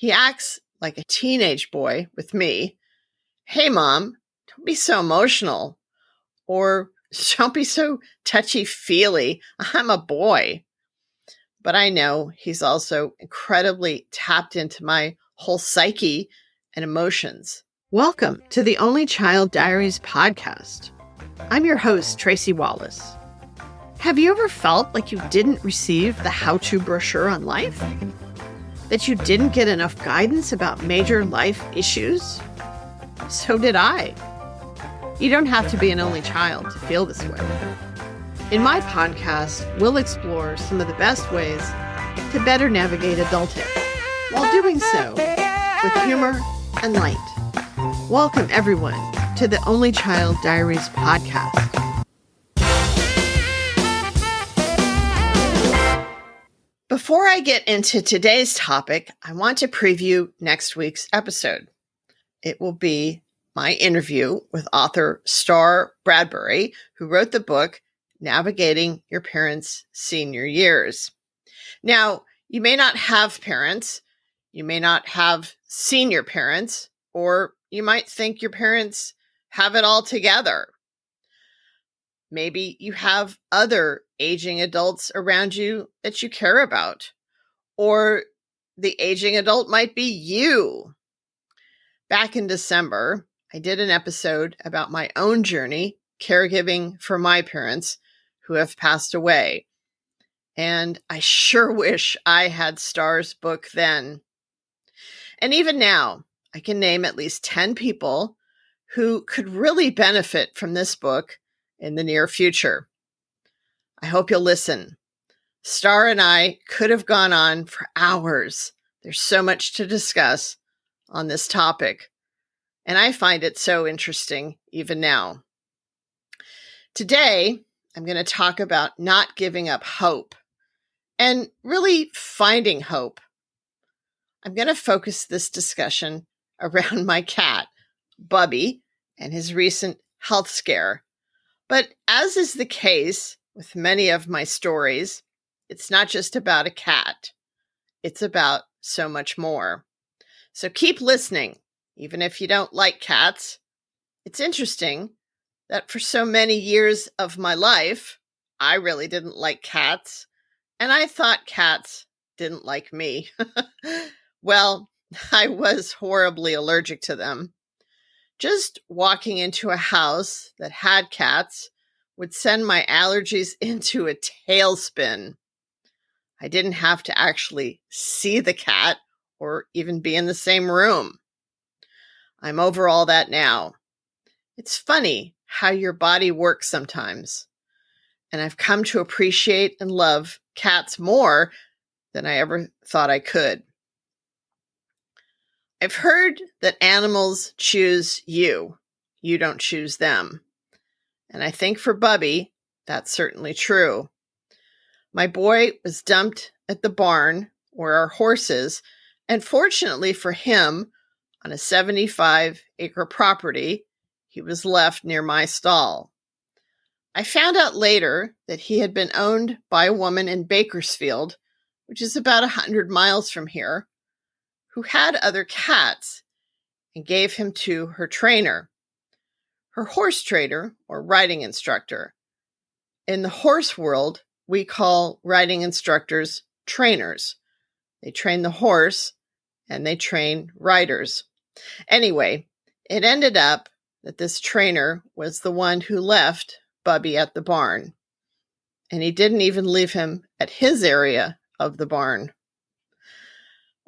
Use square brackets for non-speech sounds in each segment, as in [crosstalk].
He acts like a teenage boy with me. Hey, mom, don't be so emotional. Or [laughs] don't be so touchy feely. I'm a boy. But I know he's also incredibly tapped into my whole psyche and emotions. Welcome to the Only Child Diaries podcast. I'm your host, Tracy Wallace. Have you ever felt like you didn't receive the how to brochure on life? That you didn't get enough guidance about major life issues? So did I. You don't have to be an only child to feel this way. In my podcast, we'll explore some of the best ways to better navigate adulthood while doing so with humor and light. Welcome, everyone, to the Only Child Diaries podcast. Before I get into today's topic, I want to preview next week's episode. It will be my interview with author Star Bradbury, who wrote the book Navigating Your Parents' Senior Years. Now, you may not have parents, you may not have senior parents, or you might think your parents have it all together. Maybe you have other aging adults around you that you care about, or the aging adult might be you. Back in December, I did an episode about my own journey caregiving for my parents who have passed away. And I sure [laughs] wish I had Star's book then. And even now, I can name at least 10 people who could really benefit from this book in the near future. I hope you'll listen. Star and I could have gone on for hours. There's so much to discuss on this topic, and I find it so interesting even now. Today, I'm going to talk about not giving up hope and really finding hope. I'm going to focus this discussion [laughs] around my cat, Bubbie, and his recent health scare. But as is the case with many of my stories, it's not just about a cat, it's about so much more. So keep listening, even if you don't like cats. It's interesting that for so many years of my life, I really didn't like cats, and I thought cats didn't like me. [laughs] well, [laughs] I was horribly allergic to them. Just walking into a house that had cats would send my allergies [laughs] into a tailspin. I didn't have to actually see the cat or even be in the same room. I'm over all that now. It's funny how your body works sometimes. And I've come to appreciate and love cats more than I ever thought I could. I've heard that animals choose you, you don't choose them. And I think for Bubbie, that's certainly true. My boy was dumped at the barn where our horses, and fortunately for him, on a 75 acre property, he was left near my stall. I found out later that he had been owned by a woman in Bakersfield, which is about a 100 miles from here, who had other cats and gave him to her trainer, her horse trainer or riding instructor. In the horse world, we call riding instructors trainers. They train the horse and they train riders. Anyway, it ended up that this trainer was the one who left Bubbie at the barn. And he didn't even leave him at his area of the barn.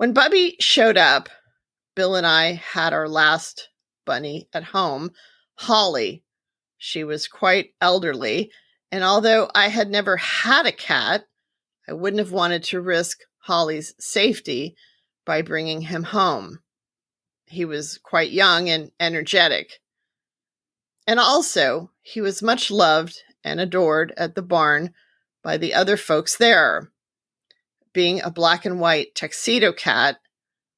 When Bubbie showed up, Bill and I had our last bunny at home, Holly. She was quite elderly, and although I had never had a cat, I wouldn't have wanted to risk Holly's safety by bringing him home. He was quite young and energetic. And also, he was much loved and adored at the barn by the other folks there being a black and white tuxedo cat,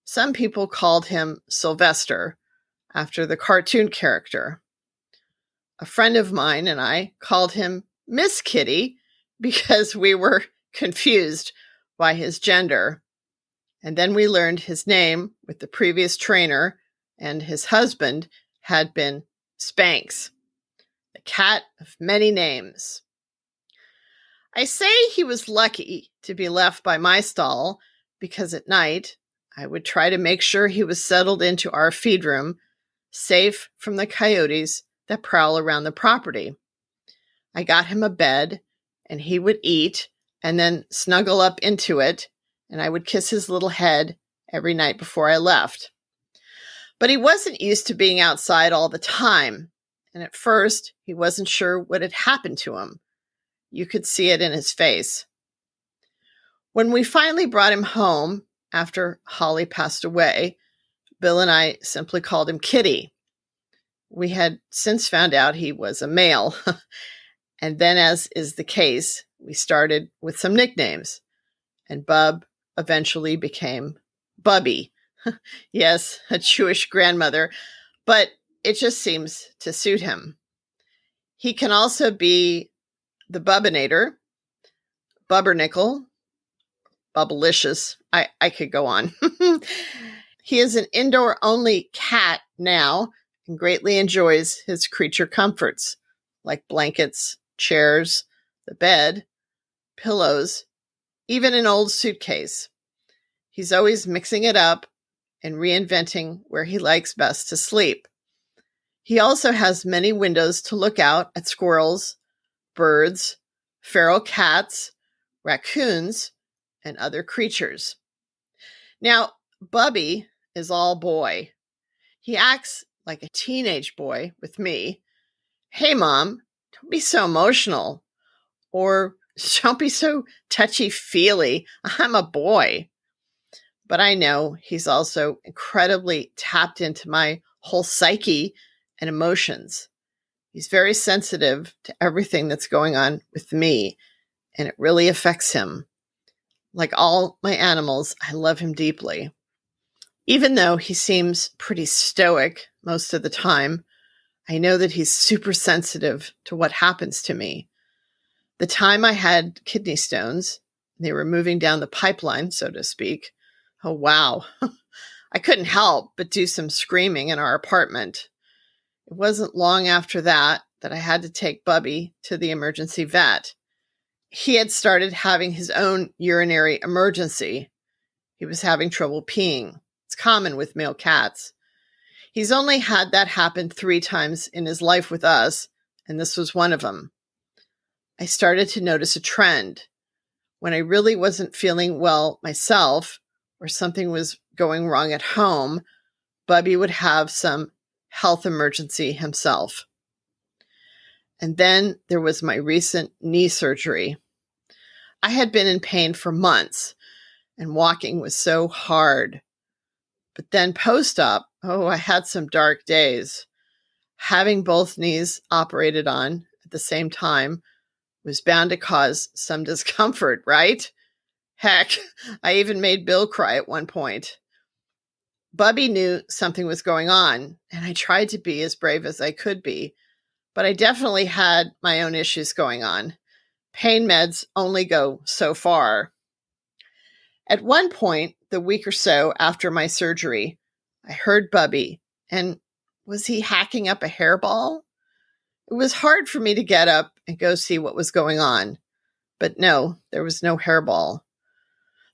some people called him Sylvester after the cartoon character. A friend of mine and I called him Miss Kitty because we were [laughs] confused by his gender. And then we learned his name with the previous trainer, and his husband had been Spanx, the cat of many names. I say he was lucky to be left by my stall because at night I would try to make sure he was settled into our feed room, safe from the coyotes that prowl around the property. I got him a bed and he would eat and then snuggle up into it, and I would kiss his little head every night before I left. But he wasn't used to being outside all the time, and at first he wasn't sure what had happened to him. You could see it in his face. When we finally brought him home after Holly passed away, Bill and I simply called him Kitty. We had since found out he was a male. [laughs] and then, as is the case, we started with some nicknames, and Bub eventually became Bubbie. [laughs] yes, a Jewish grandmother, but it just seems to suit him. He can also be the Bubbinator, Bubbernickel, Bubblicious. I, I could go on. [laughs] he is an indoor only cat now and greatly enjoys his creature comforts like blankets, chairs, the bed, pillows, even an old suitcase. He's always mixing it up and reinventing where he likes best to sleep. He also has many windows to look out at squirrels, birds, feral cats, raccoons, and other creatures. Now, Bubbie is all boy. He acts like a teenage boy with me. Hey, mom, don't be so emotional. Or [laughs] don't be so touchy feely. I'm a boy. But I know he's also incredibly tapped into my whole psyche and emotions. He's very sensitive to everything that's going on with me, and it really affects him. Like all my animals, I love him deeply. Even though he seems pretty stoic most of the time, I know that he's super sensitive to what happens to me. The time I had kidney stones, they were moving down the pipeline, so to speak. Oh, wow. [laughs] I couldn't help but do some screaming in our apartment. It wasn't long after that that I had to take Bubbie to the emergency vet he had started having his own urinary emergency. He was having trouble peeing. It's common with male cats. He's only had that happen three times in his life with us, and this was one of them. I started to notice a trend. When I really wasn't feeling well myself, or something was going wrong at home, Bubbie would have some health emergency himself. And then there was my recent knee surgery. I had been in pain for months and walking was so hard. But then post op, oh, I had some dark days. Having both knees operated on at the same time was bound to cause some [laughs] discomfort, right? Heck, I even made Bill cry at one point. Bubbie knew something was going on, and I tried to be as brave as I could be, but I definitely had my own issues going on pain meds only go so far. At one point, the week or so after my surgery, I heard Bubby, and was he hacking up a hairball? It was hard for me to get up and go see what was going on, but no, there was no hairball.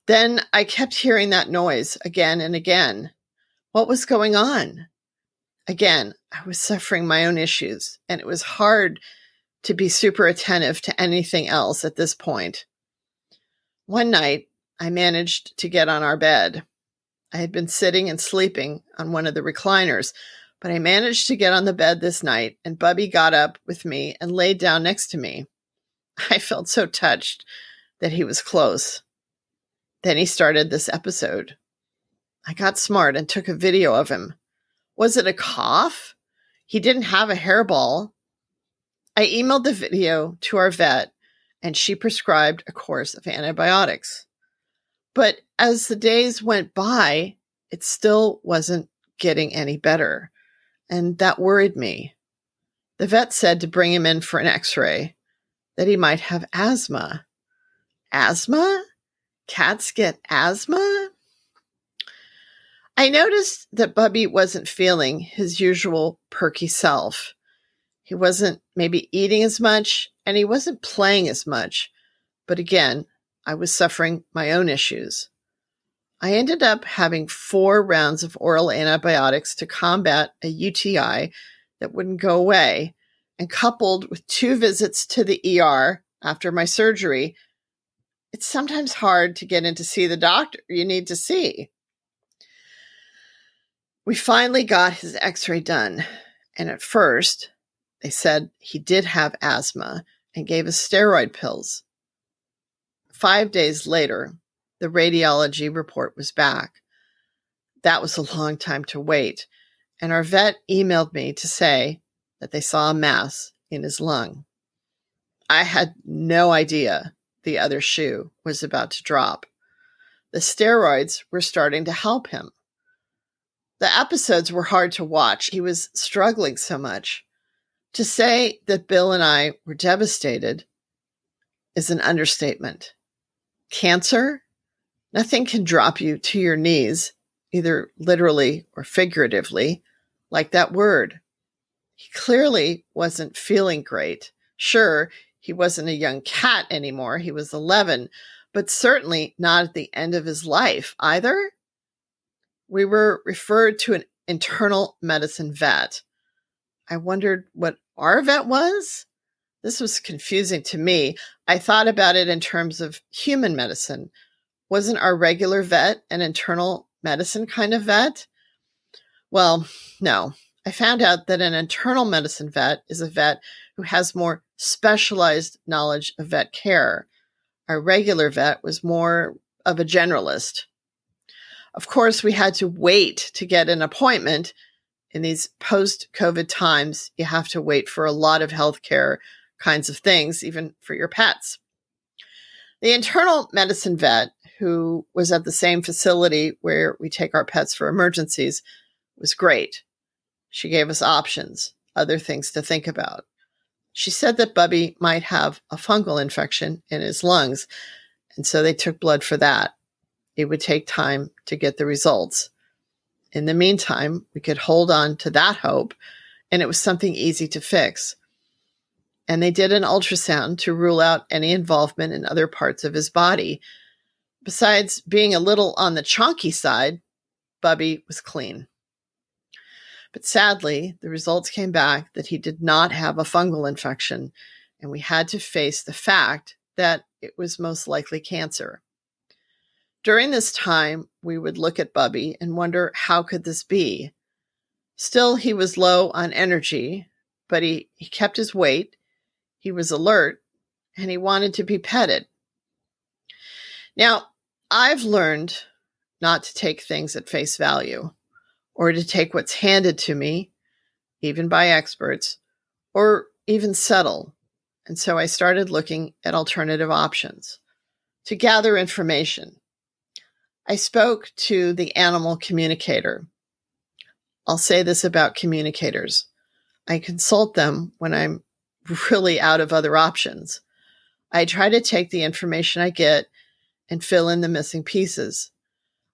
Then I kept hearing that noise again and again. What was going on? Again, I was suffering my own issues, and it was hard to be super attentive to anything else at this point. One night, I managed to get on our bed. I had been sitting and sleeping on one of the recliners, but I managed to get on the bed this night, and Bubbie got up with me and laid down next to me. [laughs] I felt so touched that he was close. Then he started this episode. I got smart and took a video of him. Was it a cough? He didn't have a hairball, I emailed the video to our vet and she prescribed a course of antibiotics. But as the days went by, it still wasn't getting any better. And that worried me. The vet said to bring him in for an x ray, that he might have asthma. Asthma? Cats get asthma? I noticed that Bubbie wasn't feeling his usual perky self. He wasn't maybe eating as much and he wasn't playing as much. But again, I was suffering my own issues. I ended up having four rounds of oral antibiotics to combat a UTI that wouldn't go away, and coupled with two visits to the ER after my surgery, it's sometimes hard to get in to see the doctor you need to see. We finally got his x ray done, and at first, they said he did have asthma and gave us steroid pills. Five days later, the radiology report was back. That was a long time to wait, and our vet emailed me to say that they saw a mass in his lung. I had no idea the other shoe was about to drop. The steroids were starting to help him. The episodes were hard to watch. He was struggling so much. To say that Bill and I were devastated is an understatement. Cancer? Nothing can drop you to your knees, either literally or figuratively, like that word. He clearly wasn't feeling great. Sure, he wasn't a young cat anymore. He was 11, but certainly not at the end of his life either. We were referred to an internal medicine vet. I wondered what our vet was. This was confusing to me. I thought about it in terms of human medicine. Wasn't our regular vet an internal medicine kind of vet? Well, no. I found out that an internal medicine vet is a vet who has more specialized knowledge of vet care. Our regular vet was more of a generalist. Of course, we had to wait to get an appointment. In these post COVID times, you have to wait for a lot of healthcare kinds of things, even for your pets. The internal medicine vet, who was at the same facility where we take our pets for emergencies, was great. She gave us options, other things to think about. She said that Bubbie might have a fungal infection in his lungs, and so they took blood for that. It would take time to get the results. In the meantime, we could hold on to that hope, and it was something easy to fix. And they did an ultrasound to rule out any involvement in other parts of his body. Besides being a little on the chonky side, Bubbie was clean. But sadly, the results came back that he did not have a fungal infection, and we had to face the fact that it was most likely cancer. During this time, we would look at Bubbie and wonder how could this be? Still, he was low on energy, but he, he kept his weight, he was alert, and he wanted to be petted. Now, I've learned not to take things at face value or to take what's handed to me, even by experts, or even settle. And so I started looking at alternative options to gather information I spoke to the animal communicator. I'll say this about communicators I consult them when I'm [laughs] really out of other options. I try to take the information I get and fill in the missing pieces.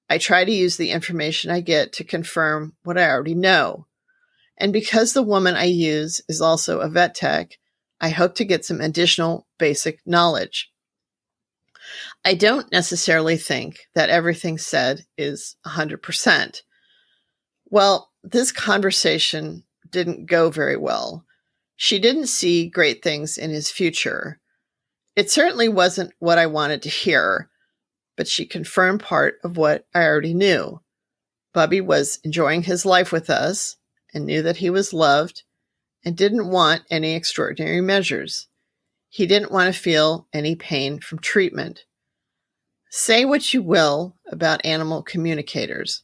I try to use the information I get to confirm what I already know. And because the woman I use is also a vet tech, I hope to get some additional basic knowledge. I don't necessarily think that everything said is 100%. Well, this conversation didn't go very well. She didn't see great things in his future. It certainly wasn't what I wanted to hear, but she confirmed part of what I already knew. Bubbie was enjoying his life with us and knew that he was loved and didn't want any extraordinary measures. He didn't want to feel any pain from treatment. Say what you will about animal communicators,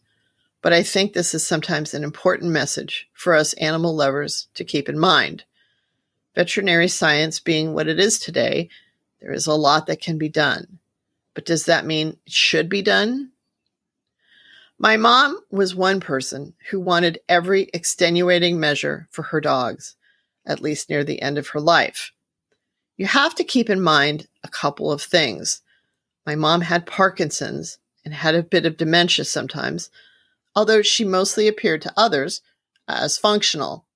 but I think this is sometimes an important message for us animal lovers to keep in mind. Veterinary science being what it is today, there is a lot that can be done. But does that mean it should be done? My mom was one person who wanted every extenuating measure for her dogs, at least near the end of her life. You have to keep in mind a couple of things. My mom had Parkinson's and had a bit of dementia sometimes. although she mostly appeared to others as functional.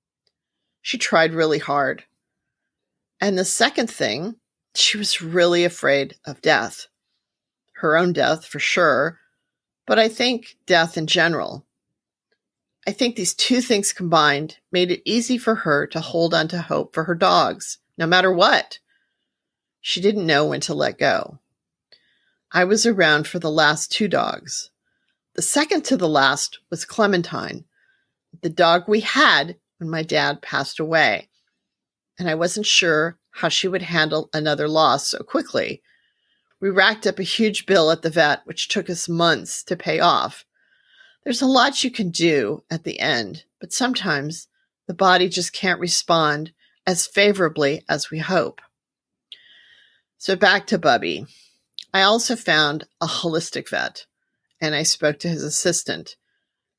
She tried really hard. And the second thing, she was really afraid of death. Her own death, for sure, but I think death in general. I think these two things combined made it easy for her to hold on to hope for her dogs, no matter what. She didn't know when to let go. I was around for the last two dogs. The second to the last was Clementine, the dog we had when my dad passed away. And I wasn't sure how she would handle another loss so quickly. We racked up a huge bill at the vet, which took us months to pay off. There's a lot you can do at the end, but sometimes the body just can't respond as favorably as we hope. So back to Bubbie. I also found a holistic vet and I spoke to his assistant,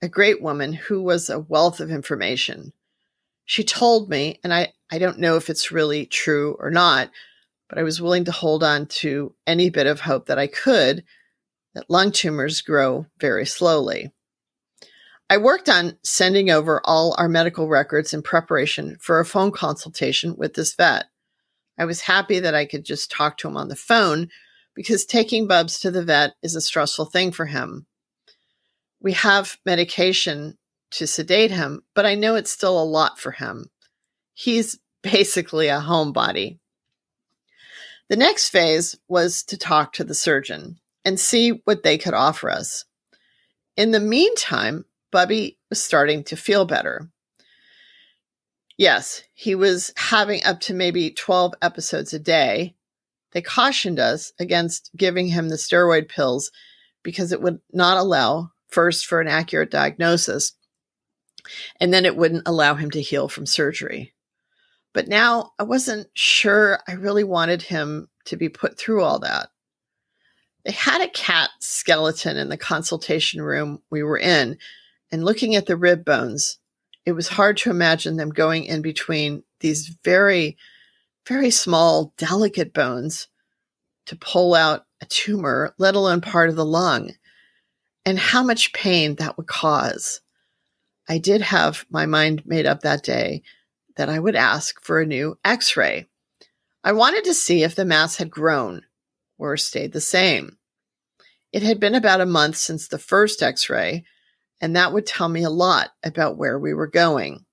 a great woman who was a wealth of information. She told me, and I, I don't know if it's really true or not, but I was willing to hold on to any bit of hope that I could that lung tumors grow very slowly. I worked on sending over all our medical records in preparation for a phone consultation with this vet. I was happy that I could just talk to him on the phone because taking Bubs to the vet is a stressful thing for him. We have medication to sedate him, but I know it's still a lot for him. He's [laughs] basically a homebody. The next phase was to talk to the surgeon and see what they could offer us. In the meantime, Bubbie was starting to feel better. Yes, he was having up to maybe 12 episodes a day. They cautioned us against giving him the steroid pills because it would not allow, first, for an accurate diagnosis, and then it wouldn't allow him to heal from surgery. But now I wasn't sure I really wanted him to be put through all that. They had a cat skeleton in the consultation room we were in, and looking at the rib bones, it was hard to imagine them going in between these very, very small, delicate bones to pull out a tumor, let alone part of the lung, and how much pain that would cause. I did have my mind made up that day that I would ask for a new x ray. I wanted to see if the mass had grown or stayed the same. It had been about a month since the first x ray, and that would tell me a lot about where we were going.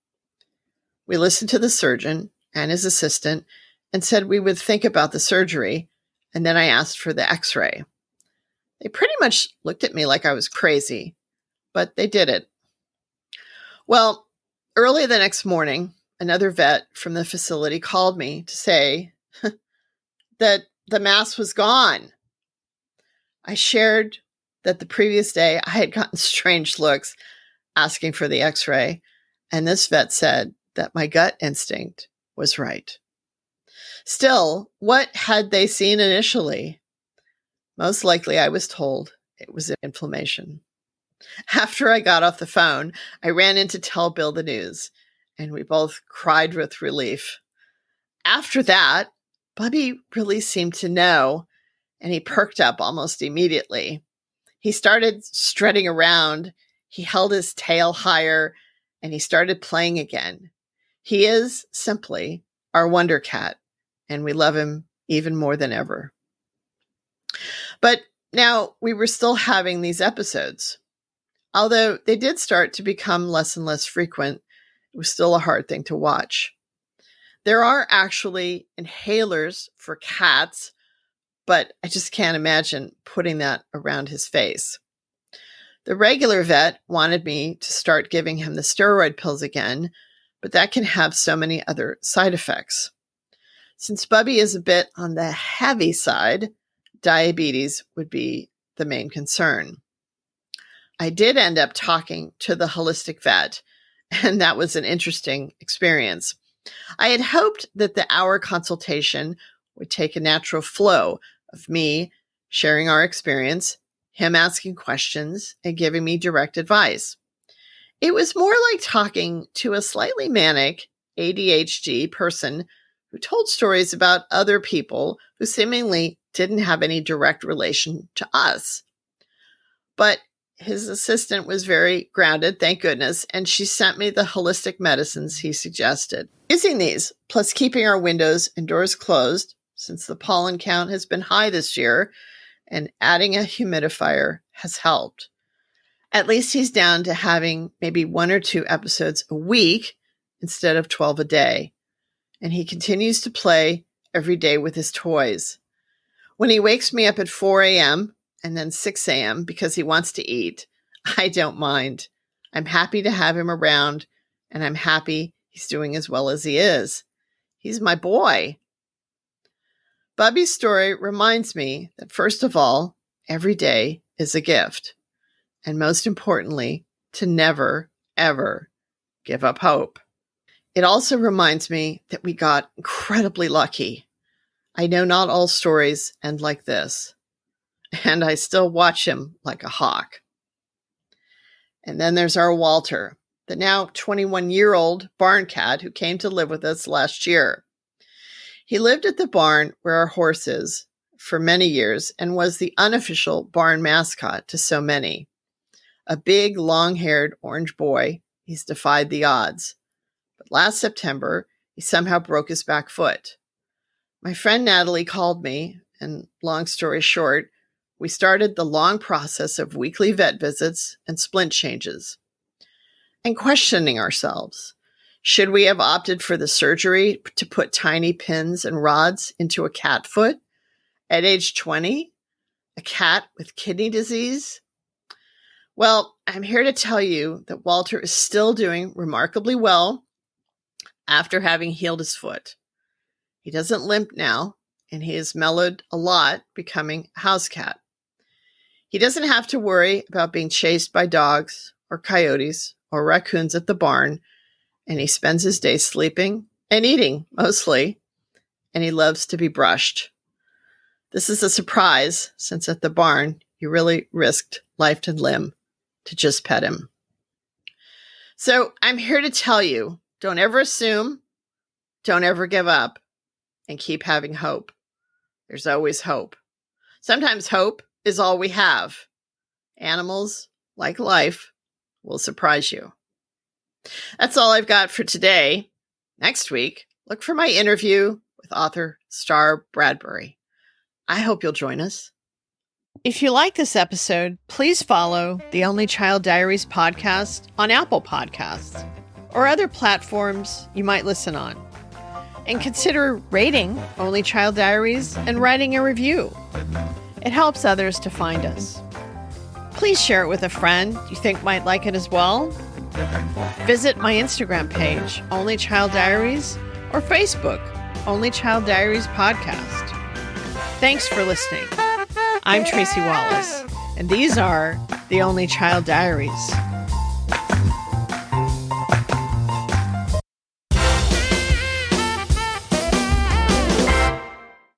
We listened to the surgeon and his assistant and said we would think about the surgery, and then I asked for the x ray. They pretty much looked at me like I was crazy, but they did it. Well, early the next morning, another vet from the facility called me to say [laughs] that the mass was gone. I shared that the previous day I had gotten [laughs] strange looks asking for the x ray, and this vet said that my gut instinct was right. Still, what had they seen initially? Most likely, I was told it was inflammation. After I got off the phone, I ran in to tell Bill the news, and we both cried with relief. After that, Bubbie really seemed to know, and he perked up almost immediately. He started strutting around. He held his tail higher and he started playing again. He is simply our wonder cat, and we love him even more than ever. But now we were still having these episodes. Although they did start to become less and less frequent, it was still a hard thing to watch. There are actually inhalers for cats but I just can't imagine putting that around his face. The regular vet wanted me to start giving him the steroid pills again, but that can have so many other side effects. Since Bubbie is a bit on the heavy side, diabetes would be the main concern. I did end up talking to the holistic vet, [laughs] and that was an interesting experience. I had hoped that the hour consultation would take a natural flow of me sharing our experience, him asking questions, and giving me direct advice. It was more like talking to a slightly manic ADHD person who told stories about other people who seemingly didn't have any direct relation to us. But his assistant was very grounded, thank goodness, and she sent me the holistic medicines he suggested. Using these, plus keeping our windows and doors closed, since the pollen count has been high this year, and adding a humidifier has helped. At least he's down to having maybe one or two episodes a week instead of 12 a day. And he continues to play every day with his toys. When he wakes me up at 4 a.m., and then 6 a.m. because he wants to eat, [laughs] I don't mind. I'm happy to have him around, and I'm happy he's doing as well as he is. He's my boy. Bubbie's story reminds me that, first of all, every day is a gift. And most importantly, to never, ever give up hope. It also reminds me that we got incredibly lucky. I know not all stories end like this and I still watch him like a hawk. And then there's our Walter, the now 21 year old barn cat who came to live with us last year. He lived at the barn where our horse is for many years and was the unofficial barn mascot to so many. A big, long haired orange boy, he's defied the odds. But last September, he somehow broke his back foot. My friend Natalie called me, and long story short, we started the long process of weekly vet visits and splint changes and questioning ourselves. Should we have opted for the surgery to put tiny pins and rods into a cat foot at age 20? A cat with kidney disease? Well, I'm here to tell you that Walter is still doing remarkably well after having healed his foot. He doesn't limp now, and he has mellowed a lot, becoming a house cat. He doesn't have to worry about being chased by dogs or coyotes or raccoons at the barn, and he spends his day sleeping and eating mostly, and he loves to be brushed. This is a surprise since at the barn you really risked life and limb to just pet him. So I'm here to tell you don't ever assume, don't ever give up, and keep having hope. There's always hope. Sometimes hope is all we have. Animals, like life, will surprise you. That's all I've got for today. Next week, look for my interview with author Star Bradbury. I hope you'll join us. If you like this episode, please follow the Only Child Diaries podcast on Apple Podcasts or other platforms you might listen on. And consider rating Only Child Diaries and writing a review. It helps others to find us. Please share it with a friend you think might like it as well. Visit my Instagram page, Only Child Diaries, or Facebook, Only Child Diaries Podcast. Thanks for listening. I'm Tracy Wallace, and these are the Only Child Diaries.